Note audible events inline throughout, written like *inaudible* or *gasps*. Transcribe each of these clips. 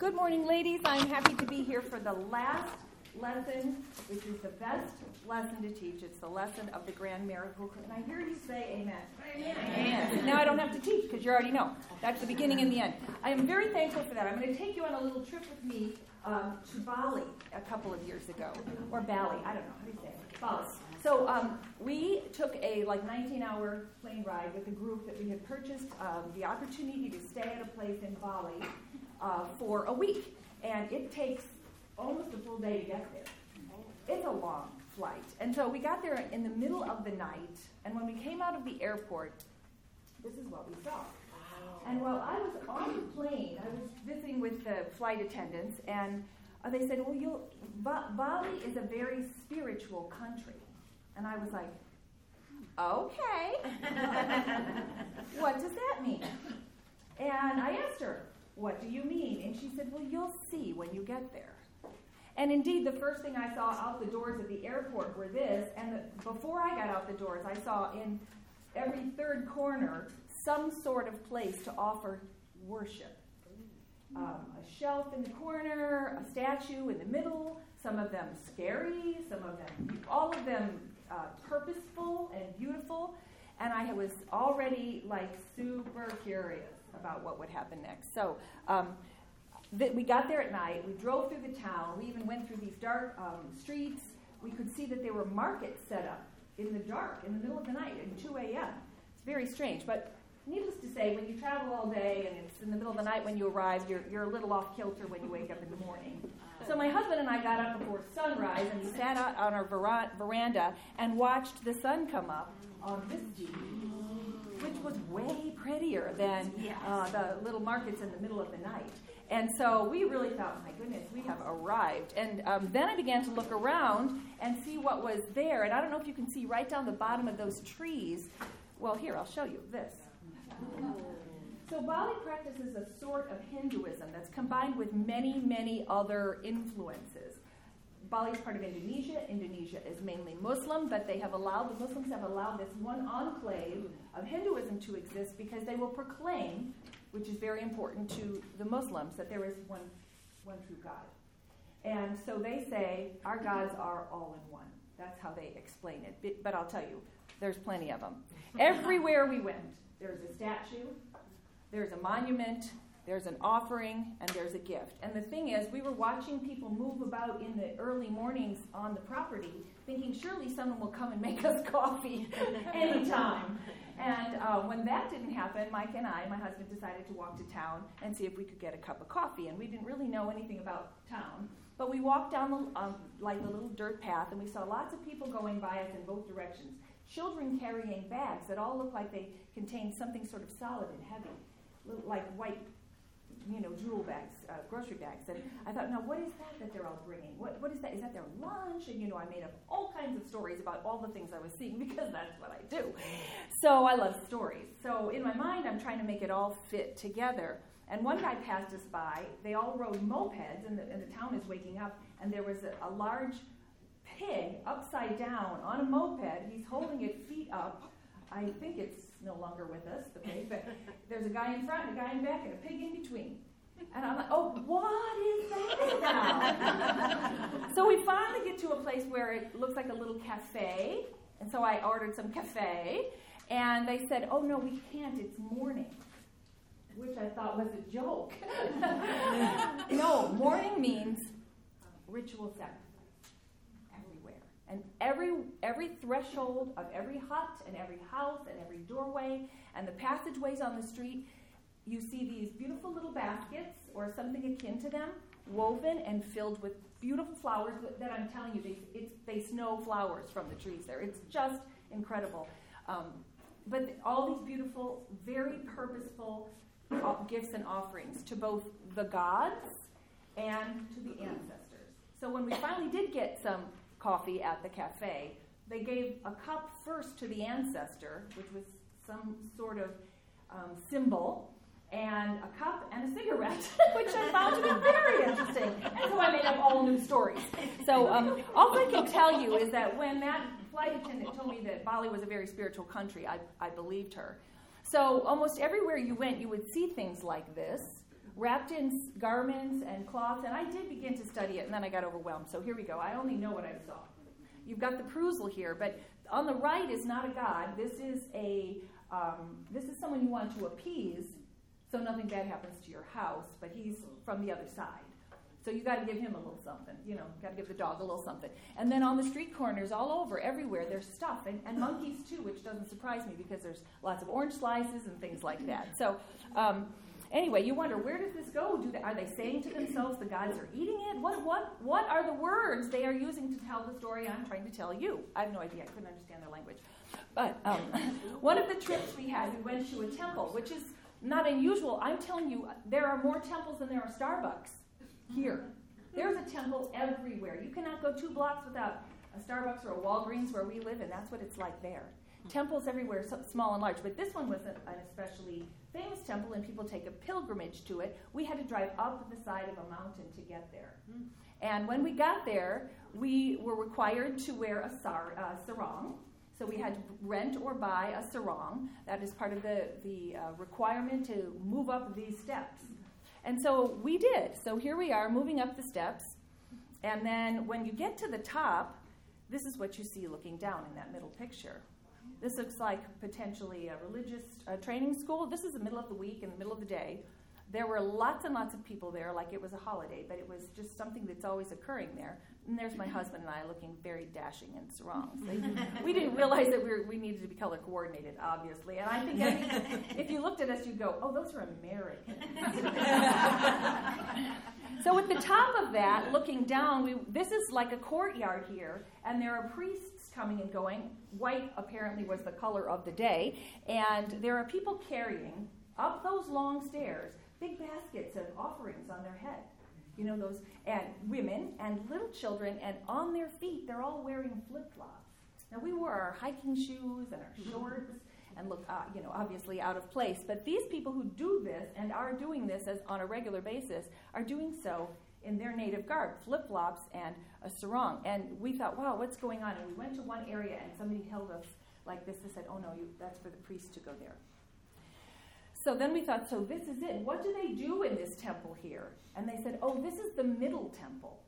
Good morning, ladies. I'm happy to be here for the last lesson, which is the best lesson to teach. It's the lesson of the Grand Miracle. And I hear you say amen. Amen. amen. Now I don't have to teach because you already know. That's the beginning and the end. I am very thankful for that. I'm going to take you on a little trip with me um, to Bali a couple of years ago. Or Bali. I don't know. How do you say it? Bali. So um, we took a like 19-hour plane ride with a group that we had purchased um, the opportunity to stay at a place in Bali uh, for a week. And it takes almost a full day to get there. It's a long flight. And so we got there in the middle of the night, and when we came out of the airport, this is what we saw. And while I was on the plane, I was visiting with the flight attendants, and uh, they said, Well, you'll, ba- Bali is a very spiritual country. And I was like, Okay. *laughs* what does that mean? And I asked her, what do you mean? And she said, Well, you'll see when you get there. And indeed, the first thing I saw out the doors of the airport were this. And the, before I got out the doors, I saw in every third corner some sort of place to offer worship. Um, a shelf in the corner, a statue in the middle, some of them scary, some of them, all of them uh, purposeful and beautiful. And I was already like super curious about what would happen next. So um, th- we got there at night. We drove through the town. We even went through these dark um, streets. We could see that there were markets set up in the dark, in the middle of the night, at 2 a.m. It's very strange. But needless to say, when you travel all day and it's in the middle of the night when you arrive, you're, you're a little off kilter when you wake up in the morning. So my husband and I got up before sunrise and we sat out on our veranda and watched the sun come up on this which was way prettier than yes. uh, the little markets in the middle of the night. And so we really thought, my goodness, we have arrived. And um, then I began to look around and see what was there. And I don't know if you can see right down the bottom of those trees. Well, here, I'll show you this. So Bali practices a sort of Hinduism that's combined with many, many other influences. Bali is part of Indonesia. Indonesia is mainly Muslim, but they have allowed, the Muslims have allowed this one enclave of Hinduism to exist because they will proclaim, which is very important to the Muslims, that there is one, one true God. And so they say, our gods are all in one. That's how they explain it. But I'll tell you, there's plenty of them. *laughs* Everywhere we went, there's a statue, there's a monument, there's an offering, and there's a gift. And the thing is, we were watching people move about in the early mornings on the property, thinking surely someone will come and make *laughs* us coffee *laughs* anytime. And uh, when that didn't happen, Mike and I, my husband, decided to walk to town and see if we could get a cup of coffee. And we didn't really know anything about town. But we walked down the, um, like the little dirt path, and we saw lots of people going by us in both directions. Children carrying bags that all looked like they contained something sort of solid and heavy, like white you know, jewel bags, uh, grocery bags. And I thought, now what is that that they're all bringing? What, what is that? Is that their lunch? And, you know, I made up all kinds of stories about all the things I was seeing *laughs* because that's what I do. So I love stories. So in my mind, I'm trying to make it all fit together. And one guy passed us by. They all rode mopeds, and the, and the town is waking up. And there was a, a large pig upside down on a moped. He's holding it feet up. I think it's no longer with us, the pig, but there's a guy in front and a guy in back and a pig in between. And I'm like, oh, what is that now? so we finally get to a place where it looks like a little cafe. And so I ordered some cafe. And they said, oh, no, we can't. It's morning. Which I thought was a joke. *laughs* no, morning means ritual sacrifice. And every, every threshold of every hut and every house and every doorway and the passageways on the street, you see these beautiful little baskets or something akin to them woven and filled with beautiful flowers that I'm telling you, they, they snow flowers from the trees there. It's just incredible. Um, but all these beautiful, very purposeful gifts and offerings to both the gods and to the ancestors. So when we finally did get some coffee at the cafe. They gave a cup first to the ancestor, which was some sort of um, symbol, and a cup and a cigarette, *laughs* which I found to be very interesting. And so I made up all new stories. So um, all I can tell you is that when that flight attendant told me that Bali was a very spiritual country, I, I believed her. So almost everywhere you went, you would see things like this wrapped in garments and cloths, and I did begin to study it, and then I got overwhelmed. So here we go. I only know what I saw. You've got the perusal here, but on the right is not a god. This is a um, this is someone you want to appease, so nothing bad happens to your house. But he's from the other side. So you got to give him a little something, you know, got to give the dog a little something. And then on the street corners, all over, everywhere, there's stuff, and, and monkeys too, which doesn't surprise me because there's lots of orange slices and things like that. So um, anyway, you wonder where does this go? Do they, are they saying to themselves the gods are eating it? What what what are the words they are using to tell the story I'm trying to tell you? I have no idea. I couldn't understand their language. But um, *laughs* one of the trips we had, we went to a temple, which is not unusual. I'm telling you, there are more temples than there are Starbucks here. There's a temple everywhere. You cannot go two blocks without a Starbucks or a Walgreens where we live, and that's what it's like there. Temples everywhere, small and large. But this one was an especially famous temple, and people take a pilgrimage to it. We had to drive up the side of a mountain to get there. And when we got there, we were required to wear a sar- uh, sarong. So we had to rent or buy a sarong. That is part of the, the uh, requirement to move up these steps. And so we did. So here we are moving up the steps. And then when you get to the top, this is what you see looking down in that middle picture. This looks like potentially a religious uh, training school. This is the middle of the week, in the middle of the day. There were lots and lots of people there, like it was a holiday, but it was just something that's always occurring there. And there's my husband and I looking very dashing in sarongs. *laughs* we didn't realize that we, were, we needed to be color coordinated, obviously. And I think if you looked at us, you'd go, oh, those are Americans. *laughs* so at the top of that, looking down, we, this is like a courtyard here, and there are priests coming and going. White apparently was the color of the day. And there are people carrying up those long stairs big baskets of offerings on their head you know, those, and women and little children, and on their feet, they're all wearing flip flops. Now, we wore our hiking shoes and our shorts and look, uh, you know, obviously out of place. But these people who do this and are doing this as on a regular basis are doing so in their native garb, flip flops and a sarong. And we thought, wow, what's going on? And we went to one area and somebody held us like this and said, oh no, you, that's for the priest to go there. So then we thought, so this is it. What do they do in this temple here? And they said, oh, this is the middle temple.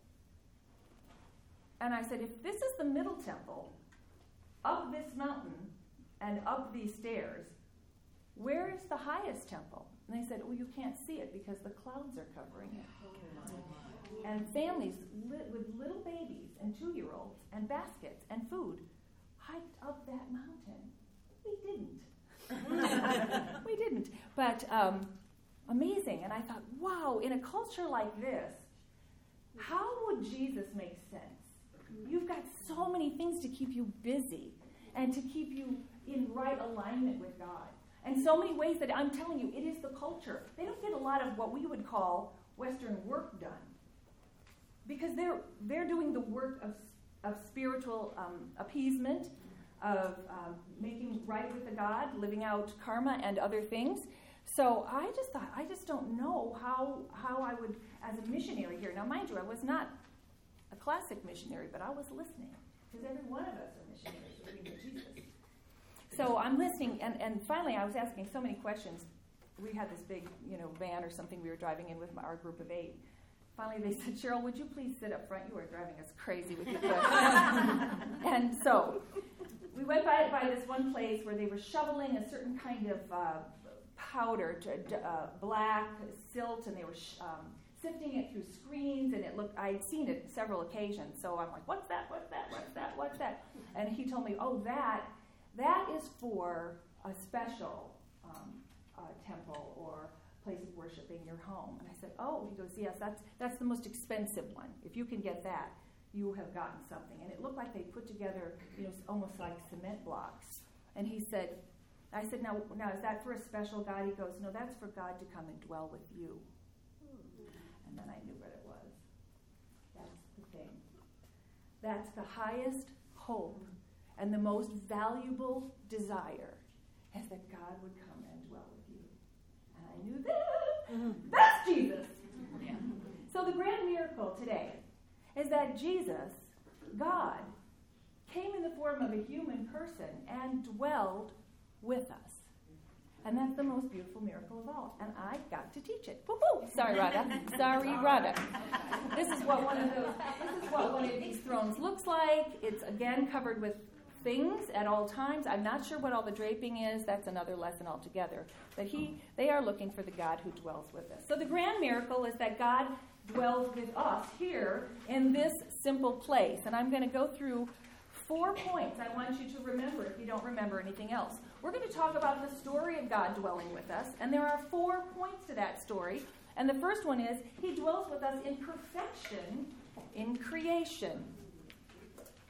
And I said, if this is the middle temple, up this mountain and up these stairs, where is the highest temple? And they said, oh, you can't see it because the clouds are covering it. And families li- with little babies and two year olds and baskets and food hiked up that mountain. We didn't. *laughs* we didn't. But um, amazing. And I thought, wow, in a culture like this, how would Jesus make sense? You've got so many things to keep you busy and to keep you in right alignment with God. And so many ways that I'm telling you, it is the culture. They don't get a lot of what we would call Western work done because they're, they're doing the work of, of spiritual um, appeasement of um, making right with the God, living out karma and other things. So I just thought, I just don't know how, how I would, as a missionary here. Now, mind you, I was not a classic missionary, but I was listening because every one of us are missionaries. So I'm listening, and, and finally I was asking so many questions. We had this big, you know, van or something we were driving in with our group of eight. Finally, they said, Cheryl, would you please sit up front? You are driving us crazy with your *laughs* questions. and so we went by, by this one place where they were shoveling a certain kind of uh, powder, to, uh, black silt, and they were sh- um, sifting it through screens, and it looked, I'd seen it several occasions, so I'm like, what's that, what's that, what's that, what's that? And he told me, oh, that, that is for a special um, uh, temple or place of worship in your home. And I said, oh, he goes, yes, that's, that's the most expensive one, if you can get that you have gotten something. And it looked like they put together, you know, almost like cement blocks. And he said, I said, now, now is that for a special God? He goes, no, that's for God to come and dwell with you. And then I knew what it was. That's the thing. That's the highest hope and the most valuable desire is that God would come and dwell with you. And I knew that. That's Jesus. So the grand miracle today is that Jesus, God, came in the form of a human person and dwelled with us. And that's the most beautiful miracle of all. And I got to teach it. Woo-hoo! Sorry, Rada. Sorry, Rada. This is what one of those this is what one of these thrones looks like. It's again covered with things at all times. I'm not sure what all the draping is. That's another lesson altogether. But he they are looking for the God who dwells with us. So the grand miracle is that God dwells with us here in this simple place. And I'm going to go through four points I want you to remember if you don't remember anything else. We're going to talk about the story of God dwelling with us, and there are four points to that story. And the first one is He dwells with us in perfection in creation.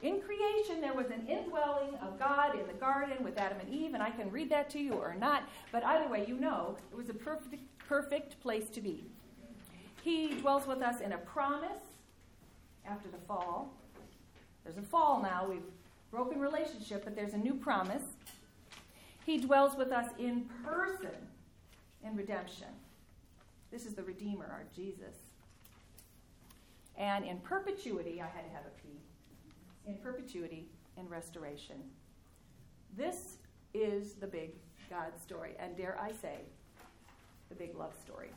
In creation, there was an indwelling of God in the garden with Adam and Eve, and I can read that to you or not, but either way, you know it was a perfect, perfect place to be. He dwells with us in a promise after the fall. There's a fall now. We've broken relationship, but there's a new promise. He dwells with us in person in redemption. This is the Redeemer, our Jesus. And in perpetuity, I had to have a P. In perpetuity, in restoration. This is the big God story, and dare I say, the big love story.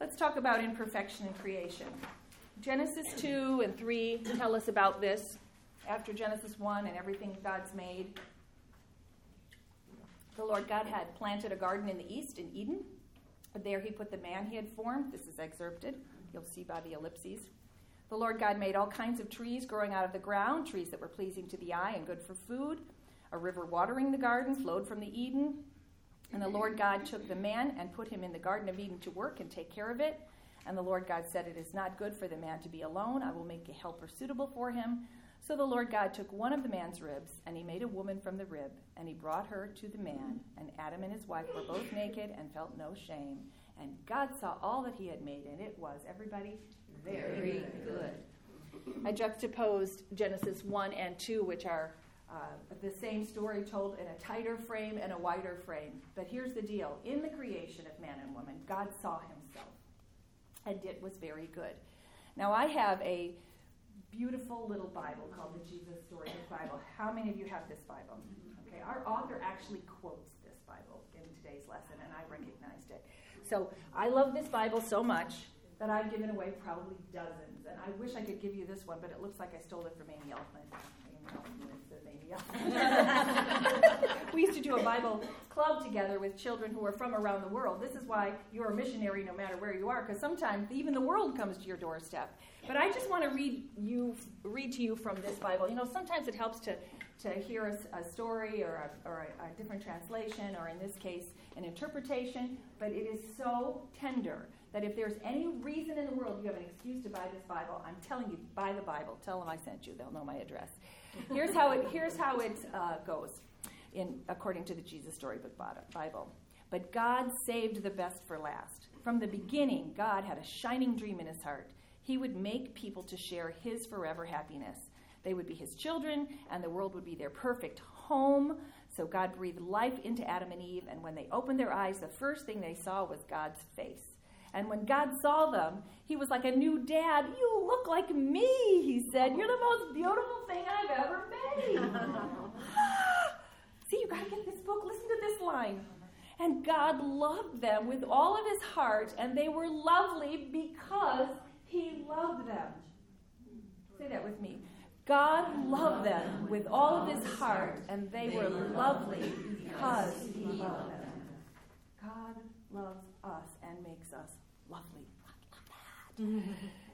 Let's talk about imperfection in creation. Genesis 2 and 3 tell us about this after Genesis 1 and everything God's made. The Lord God had planted a garden in the east in Eden. There he put the man he had formed. This is excerpted. You'll see by the ellipses. The Lord God made all kinds of trees growing out of the ground, trees that were pleasing to the eye and good for food. A river watering the garden flowed from the Eden. And the Lord God took the man and put him in the Garden of Eden to work and take care of it. And the Lord God said, It is not good for the man to be alone. I will make a helper suitable for him. So the Lord God took one of the man's ribs, and he made a woman from the rib, and he brought her to the man. And Adam and his wife were both naked and felt no shame. And God saw all that he had made, and it was, everybody, very good. I juxtaposed Genesis 1 and 2, which are uh, the same story told in a tighter frame and a wider frame. But here's the deal in the creation of man and woman, God saw himself, and it was very good. Now, I have a beautiful little Bible called the Jesus Story Bible. How many of you have this Bible? Okay, our author actually quotes this Bible in today's lesson, and I recognized it. So I love this Bible so much that I've given away probably dozens, and I wish I could give you this one, but it looks like I stole it from Amy Elfman. *laughs* we used to do a Bible club together with children who are from around the world. This is why you're a missionary no matter where you are, because sometimes even the world comes to your doorstep. But I just want to read you read to you from this Bible. You know, sometimes it helps to to hear a, a story or, a, or a, a different translation, or in this case, an interpretation. But it is so tender that if there's any reason in the world you have an excuse to buy this Bible, I'm telling you, buy the Bible. Tell them I sent you. They'll know my address. Here's how it, here's how it uh, goes, in, according to the Jesus Storybook Bible. But God saved the best for last. From the beginning, God had a shining dream in his heart. He would make people to share his forever happiness. They would be his children, and the world would be their perfect home. So God breathed life into Adam and Eve, and when they opened their eyes, the first thing they saw was God's face. And when God saw them, he was like a new dad. You look like me, he said. You're the most beautiful thing I've ever made. *gasps* See, you got to get this book. Listen to this line. And God loved them with all of his heart, and they were lovely because he loved them. Say that with me. God loved them with all of his heart, and they were lovely because he loved them. God loves us and makes us lovely.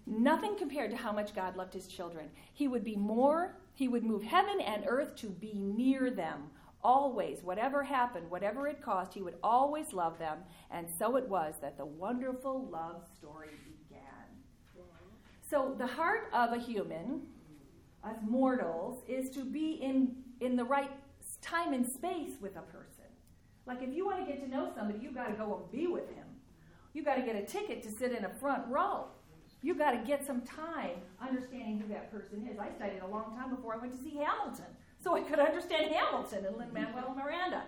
Nothing compared to how much God loved his children. He would be more, he would move heaven and earth to be near them. Always, whatever happened, whatever it cost, he would always love them. And so it was that the wonderful love story began. So, the heart of a human, as mortals, is to be in, in the right time and space with a person. Like if you want to get to know somebody, you've got to go and be with him. You got to get a ticket to sit in a front row. You got to get some time understanding who that person is. I studied a long time before I went to see Hamilton, so I could understand Hamilton and Lin Manuel Miranda.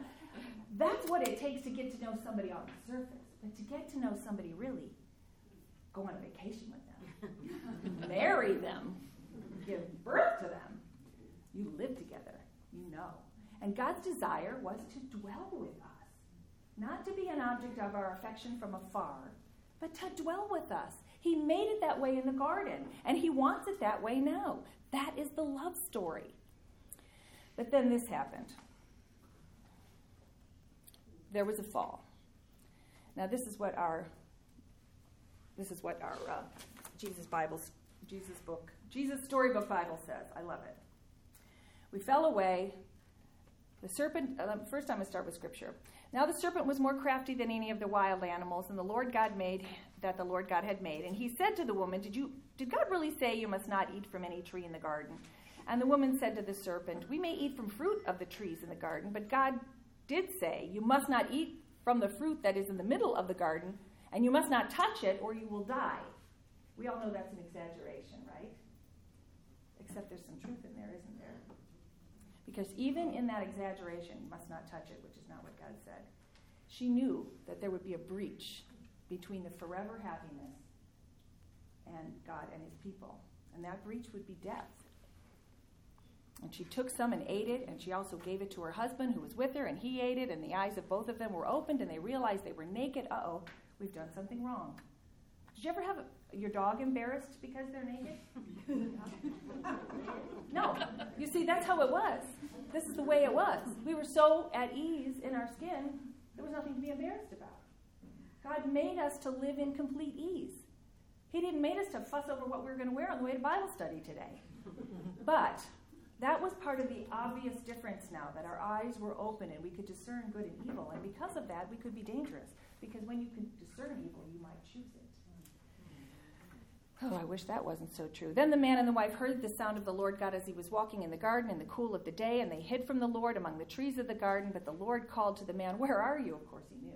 That's what it takes to get to know somebody on the surface. But to get to know somebody really, go on a vacation with them, *laughs* marry them, give birth to them. You live together, you know. And God's desire was to dwell with us, not to be an object of our affection from afar, but to dwell with us. He made it that way in the garden, and He wants it that way now. That is the love story. But then this happened. There was a fall. Now this is what our this is what our uh, Jesus Bible Jesus book Jesus Storybook Bible says. I love it. We fell away. The serpent, uh, first I'm going to start with scripture. Now the serpent was more crafty than any of the wild animals, and the Lord God made that the Lord God had made. And he said to the woman, Did you did God really say you must not eat from any tree in the garden? And the woman said to the serpent, We may eat from fruit of the trees in the garden, but God did say, You must not eat from the fruit that is in the middle of the garden, and you must not touch it, or you will die. We all know that's an exaggeration, right? Except there's some truth in there, isn't there? Because even in that exaggeration, you must not touch it, which is not what God said. She knew that there would be a breach between the forever happiness and God and his people. And that breach would be death. And she took some and ate it, and she also gave it to her husband who was with her, and he ate it, and the eyes of both of them were opened, and they realized they were naked. Uh oh, we've done something wrong. Did you ever have your dog embarrassed because they're naked? no. You see, that's how it was. This is the way it was. We were so at ease in our skin, there was nothing to be embarrassed about. God made us to live in complete ease. He didn't make us to fuss over what we were going to wear on the way to Bible study today. But that was part of the obvious difference now that our eyes were open and we could discern good and evil. And because of that, we could be dangerous. Because when you can discern evil, you might choose it. Oh, I wish that wasn't so true. Then the man and the wife heard the sound of the Lord God as he was walking in the garden in the cool of the day, and they hid from the Lord among the trees of the garden. But the Lord called to the man, Where are you? Of course, he knew.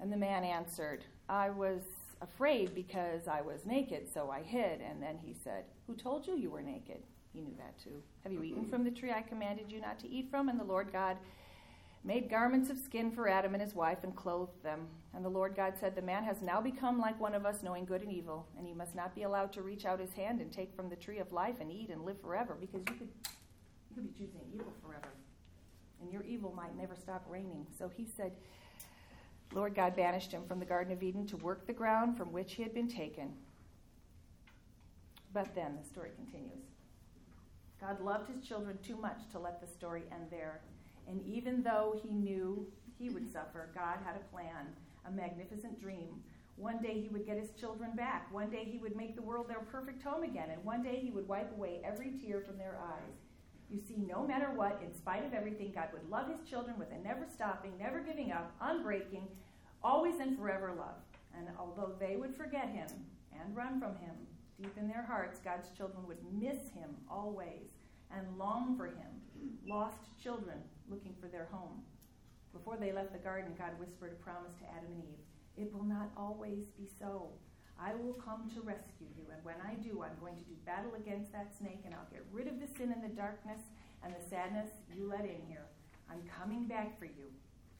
And the man answered, I was afraid because I was naked, so I hid. And then he said, Who told you you were naked? He knew that too. Have you eaten from the tree I commanded you not to eat from? And the Lord God made garments of skin for Adam and his wife and clothed them. And the Lord God said, The man has now become like one of us, knowing good and evil, and he must not be allowed to reach out his hand and take from the tree of life and eat and live forever, because you could, you could be choosing evil forever. And your evil might never stop reigning. So he said, Lord God banished him from the Garden of Eden to work the ground from which he had been taken. But then the story continues. God loved his children too much to let the story end there. And even though he knew he would suffer, God had a plan, a magnificent dream. One day he would get his children back. One day he would make the world their perfect home again. And one day he would wipe away every tear from their eyes. You see, no matter what, in spite of everything, God would love his children with a never stopping, never giving up, unbreaking, always and forever love. And although they would forget him and run from him, deep in their hearts, God's children would miss him always and long for him. Lost children looking for their home. Before they left the garden, God whispered a promise to Adam and Eve It will not always be so. I will come to rescue you, and when I do, I'm going to do battle against that snake, and I'll get rid of the sin and the darkness and the sadness you let in here. I'm coming back for you.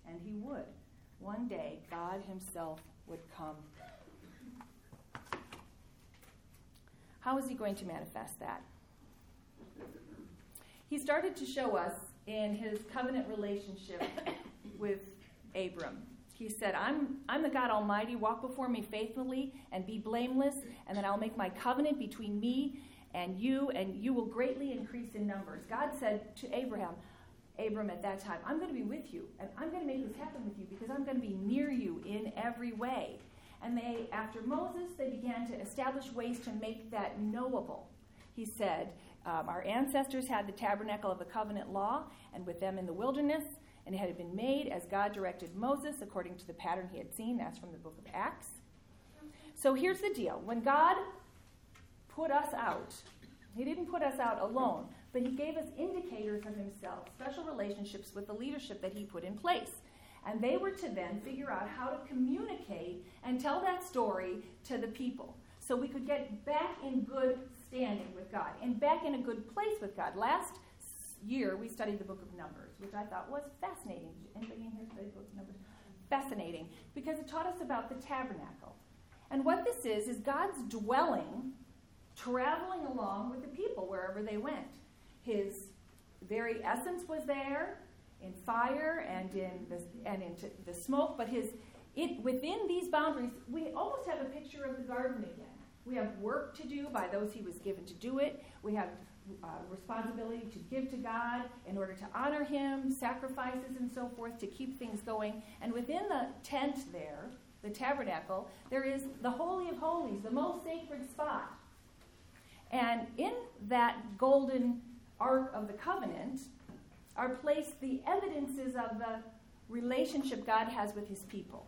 And he would. One day, God Himself would come. How is He going to manifest that? He started to show us in his covenant relationship with Abram. He said, I'm, I'm the God Almighty. Walk before me faithfully and be blameless, and then I'll make my covenant between me and you, and you will greatly increase in numbers. God said to Abraham, Abram at that time, I'm going to be with you, and I'm going to make this happen with you because I'm going to be near you in every way. And they, after Moses, they began to establish ways to make that knowable. He said, um, Our ancestors had the tabernacle of the covenant law, and with them in the wilderness, and it had been made as God directed Moses according to the pattern he had seen. That's from the book of Acts. So here's the deal when God put us out, He didn't put us out alone, but He gave us indicators of Himself, special relationships with the leadership that He put in place. And they were to then figure out how to communicate and tell that story to the people so we could get back in good standing with God and back in a good place with God. Last year, we studied the book of Numbers, which I thought was fascinating. Anybody in here study the book of Numbers? Fascinating, because it taught us about the tabernacle. And what this is, is God's dwelling, traveling along with the people wherever they went. His very essence was there in fire and in the, and in the smoke, but his it, within these boundaries, we almost have a picture of the garden again. We have work to do by those he was given to do it. We have uh, responsibility to give to God in order to honor him, sacrifices and so forth to keep things going. And within the tent there, the tabernacle, there is the Holy of Holies, the most sacred spot. And in that golden Ark of the Covenant are placed the evidences of the relationship God has with his people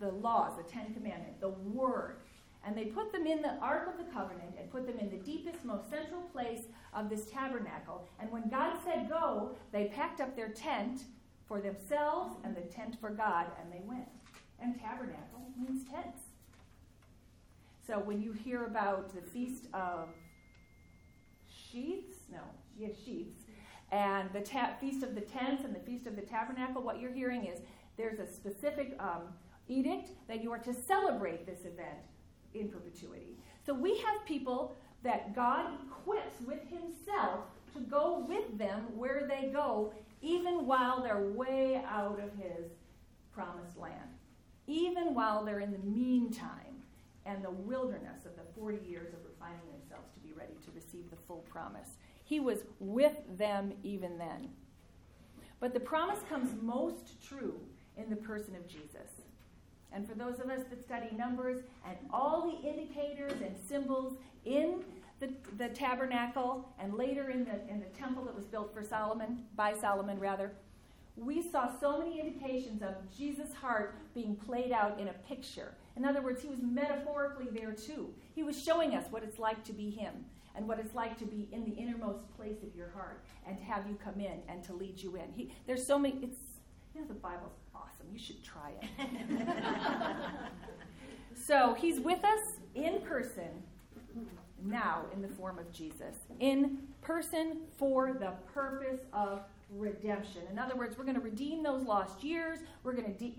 the laws, the Ten Commandments, the Word. And they put them in the Ark of the Covenant and put them in the deepest, most central place of this tabernacle. And when God said go, they packed up their tent for themselves and the tent for God, and they went. And tabernacle means tents. So when you hear about the Feast of Sheaths, no, yes, Sheaths, and the ta- Feast of the Tents and the Feast of the Tabernacle, what you're hearing is there's a specific um, edict that you are to celebrate this event in perpetuity. So we have people that God equips with Himself to go with them where they go, even while they're way out of His promised land, even while they're in the meantime and the wilderness of the 40 years of refining themselves to be ready to receive the full promise. He was with them even then. But the promise comes most true in the person of Jesus. And for those of us that study numbers and all the indicators and symbols in the, the tabernacle and later in the, in the temple that was built for Solomon, by Solomon rather, we saw so many indications of Jesus' heart being played out in a picture. In other words, he was metaphorically there too. He was showing us what it's like to be him and what it's like to be in the innermost place of your heart and to have you come in and to lead you in. He, there's so many, it's, you know, the Bible's awesome. You should try it. *laughs* so he's with us in person now in the form of Jesus. In person for the purpose of redemption. In other words, we're going to redeem those lost years. We're going to de-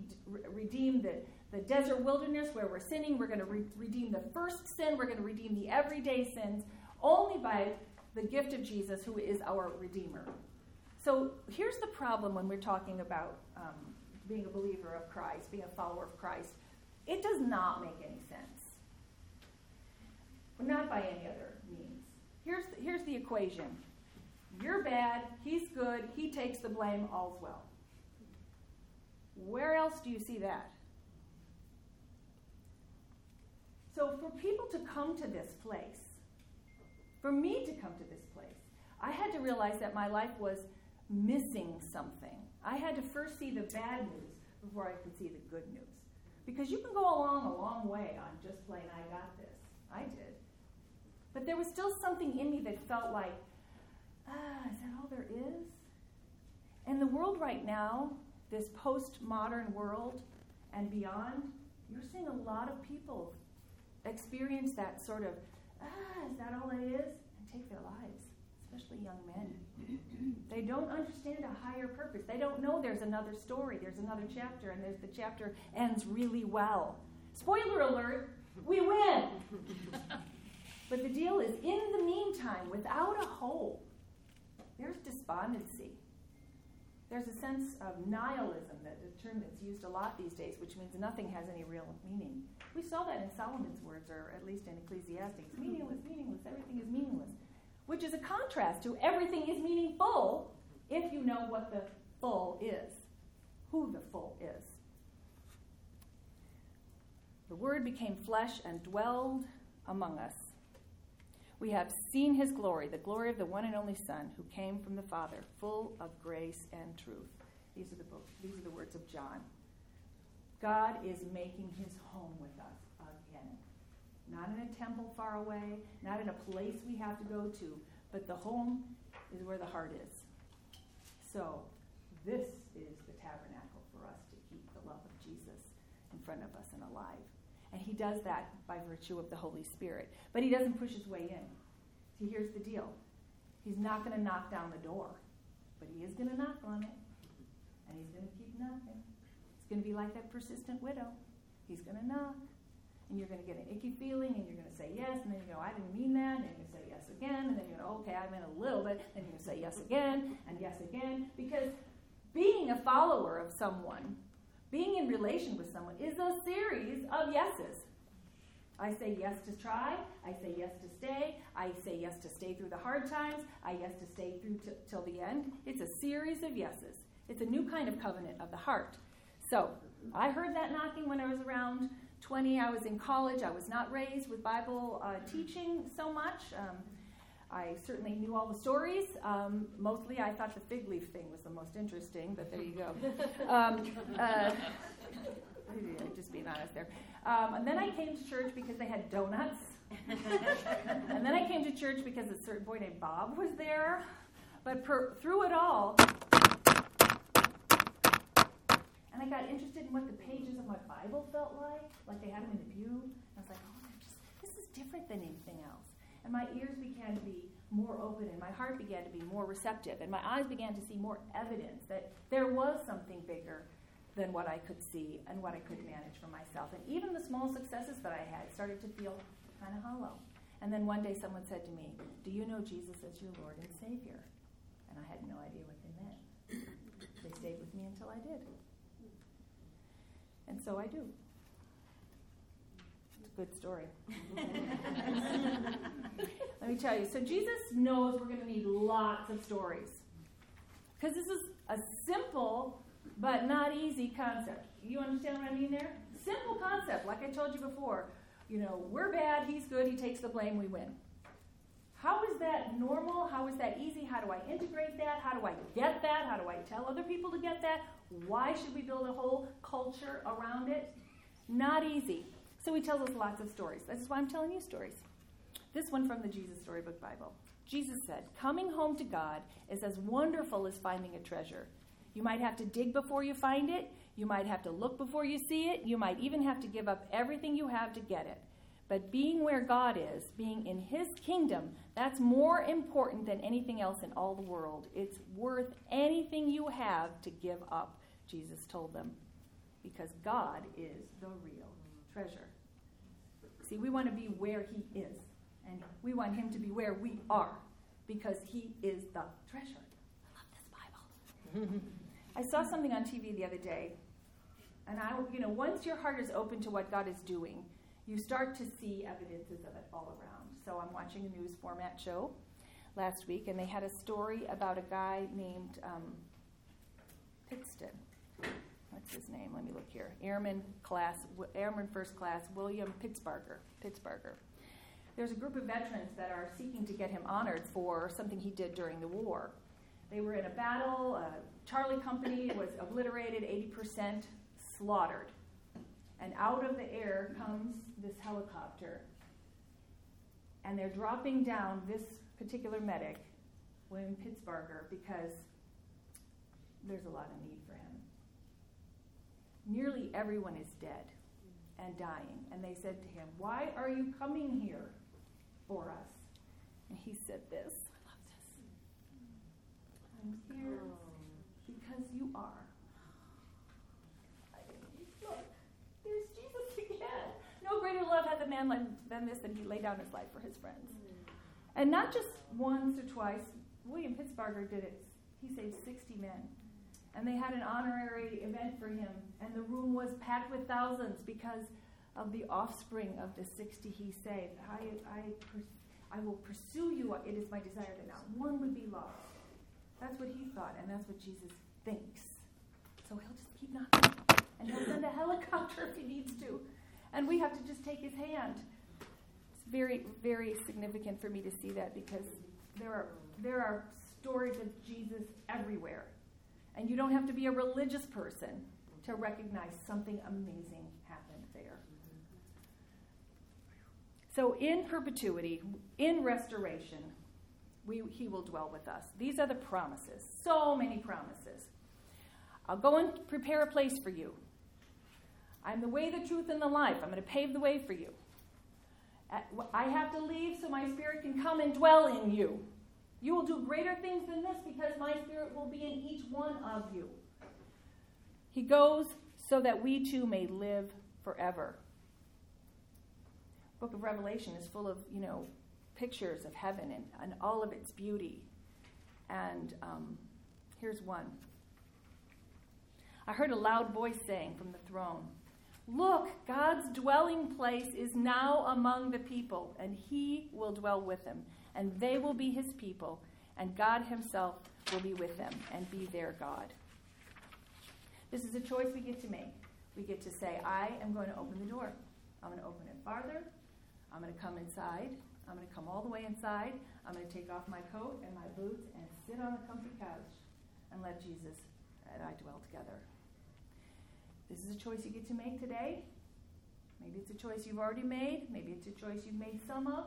redeem the, the desert wilderness where we're sinning. We're going to re- redeem the first sin. We're going to redeem the everyday sins only by the gift of Jesus, who is our Redeemer. So here's the problem when we're talking about um, being a believer of Christ, being a follower of Christ. It does not make any sense. Not by any other means. Here's the, here's the equation you're bad, he's good, he takes the blame, all's well. Where else do you see that? So, for people to come to this place, for me to come to this place, I had to realize that my life was missing something. I had to first see the bad news before I could see the good news. Because you can go along a long way on just plain, I got this. I did. But there was still something in me that felt like, ah, is that all there is? And the world right now, this postmodern world and beyond, you're seeing a lot of people experience that sort of ah, is that all it is? And take their lives, especially young men. they don't understand a higher purpose. They don't know there's another story, there's another chapter, and there's the chapter ends really well. Spoiler alert, we win. *laughs* but the deal is, in the meantime, without a hope, there's despondency. There's a sense of nihilism, that a term that's used a lot these days, which means nothing has any real meaning. We saw that in Solomon's words, or at least in Ecclesiastes. Meaningless, meaningless, everything is meaningless. Which is a contrast to everything is meaningful if you know what the full is, who the full is. The Word became flesh and dwelled among us. We have seen his glory, the glory of the one and only Son who came from the Father, full of grace and truth. These are the, books, these are the words of John. God is making his home with us. Not in a temple far away, not in a place we have to go to, but the home is where the heart is. So, this is the tabernacle for us to keep the love of Jesus in front of us and alive. And he does that by virtue of the Holy Spirit. But he doesn't push his way in. See, here's the deal he's not going to knock down the door, but he is going to knock on it. And he's going to keep knocking. It's going to be like that persistent widow. He's going to knock. And you're going to get an icky feeling, and you're going to say yes, and then you go, I didn't mean that, and you're going to say yes again, and then you go, okay, I meant a little bit, and you're going to say yes again, and yes again, because being a follower of someone, being in relation with someone, is a series of yeses. I say yes to try. I say yes to stay. I say yes to stay through the hard times. I yes to stay through t- till the end. It's a series of yeses. It's a new kind of covenant of the heart. So I heard that knocking when I was around 20. I was in college. I was not raised with Bible uh, teaching so much. Um, I certainly knew all the stories. Um, mostly, I thought the fig leaf thing was the most interesting, but there you go. *laughs* Um, uh, *laughs* just being honest there. Um, and then I came to church because they had donuts. *laughs* and then I came to church because a certain boy named Bob was there. But per, through it all, and I got interested in what the pages of my Bible felt like, like they had them in the pew. I was like, oh, just, this is different than anything else. And my ears began to be more open, and my heart began to be more receptive, and my eyes began to see more evidence that there was something bigger than what I could see and what I could manage for myself. And even the small successes that I had started to feel kind of hollow. And then one day someone said to me, Do you know Jesus as your Lord and Savior? And I had no idea what they meant. They stayed with me until I did. And so I do. It's a good story. *laughs* Let me tell you. So Jesus knows we're going to need lots of stories. Because this is a simple but not easy concept. You understand what I mean there? Simple concept, like I told you before. You know, we're bad, he's good, he takes the blame, we win. How is that normal? How is that easy? How do I integrate that? How do I get that? How do I tell other people to get that? Why should we build a whole culture around it? Not easy. So he tells us lots of stories. This is why I'm telling you stories. This one from the Jesus Storybook Bible. Jesus said, Coming home to God is as wonderful as finding a treasure. You might have to dig before you find it. You might have to look before you see it. You might even have to give up everything you have to get it. But being where God is, being in His kingdom, that's more important than anything else in all the world. It's worth anything you have to give up, Jesus told them, because God is the real treasure. See, we want to be where He is, and we want Him to be where we are, because He is the treasure. I love this Bible. I saw something on TV the other day, and I, you know, once your heart is open to what God is doing, you start to see evidences of it all around. So I'm watching a news format show last week, and they had a story about a guy named um. What's his name? Let me look here. Airman class, Airman First Class William Pitsenbarger. Pitsenbarger. There's a group of veterans that are seeking to get him honored for something he did during the war. They were in a battle. Uh, Charlie Company was obliterated, 80% slaughtered. And out of the air comes this helicopter. And they're dropping down this particular medic, William Pitsenbarger, because there's a lot of need for him. Nearly everyone is dead and dying. And they said to him, Why are you coming here for us? And he said this I love this. I'm here oh. because you are. Look, there's Jesus again. No greater love hath a man like than this, than he laid down his life for his friends. And not just once or twice. William Pitsenbarger did it. He saved 60 men. And they had an honorary event for him, and the room was packed with thousands because of the offspring of the 60 he saved. I, I, I will pursue you. It is my desire that not one would be lost. That's what he thought, and that's what Jesus thinks. So he'll just keep knocking. And he'll send a helicopter if he needs to. And we have to just take his hand. It's very, very significant for me to see that because there are, there are stories of Jesus everywhere. And you don't have to be a religious person to recognize something amazing happened there. So, in perpetuity, in restoration, we, he will dwell with us. These are the promises. So many promises. I'll go and prepare a place for you. I'm the way, the truth, and the life. I'm going to pave the way for you. I have to leave so my spirit can come and dwell in you. You will do greater things than this because my spirit will be in each one of you. He goes so that we too may live forever. book of Revelation is full of, you know, pictures of heaven and, and all of its beauty. And um, here's one. I heard a loud voice saying from the throne, Look, God's dwelling place is now among the people, and he will dwell with them, and they will be his people, and God himself will be with them and be their God. This is a choice we get to make. We get to say, I am going to open the door. I'm going to open it farther. I'm going to come inside. I'm going to come all the way inside. I'm going to take off my coat and my boots and sit on a comfy couch and let Jesus and I dwell together. This is a choice you get to make today. Maybe it's a choice you've already made. Maybe it's a choice you've made some of.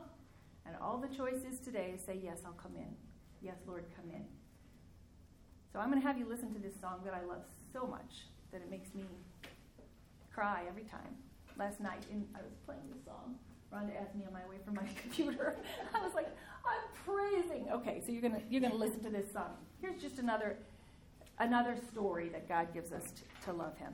And all the choices today is say, Yes, I'll come in. Yes, Lord, come in. So I'm going to have you listen to this song that I love so much that it makes me cry every time. Last night, in, I was playing this song. Rhonda asked me on my way from my *laughs* computer. I was like, I'm praising. Okay, so you're gonna you're gonna listen to this song. Here's just another another story that God gives us to, to love Him.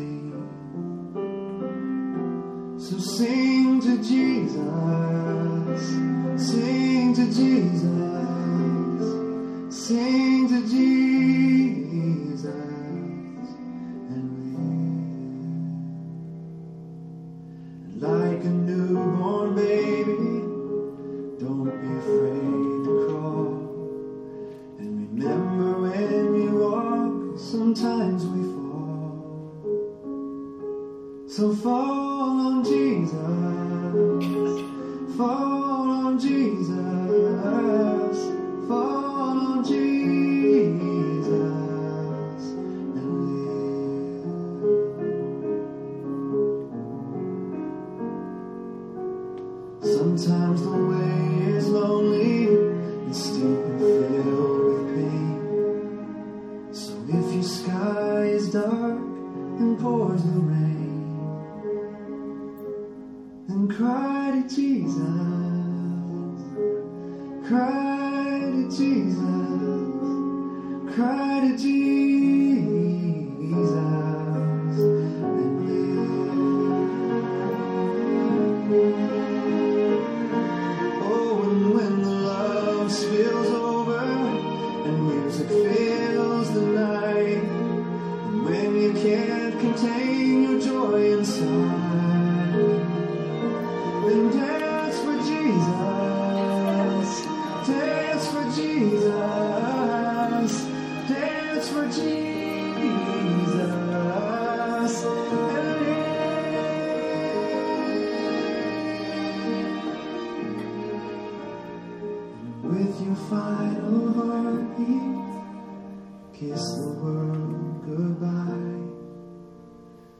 kiss the world goodbye.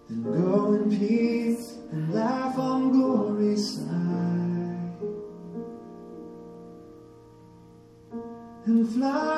and go in peace and laugh on glory's side. And fly.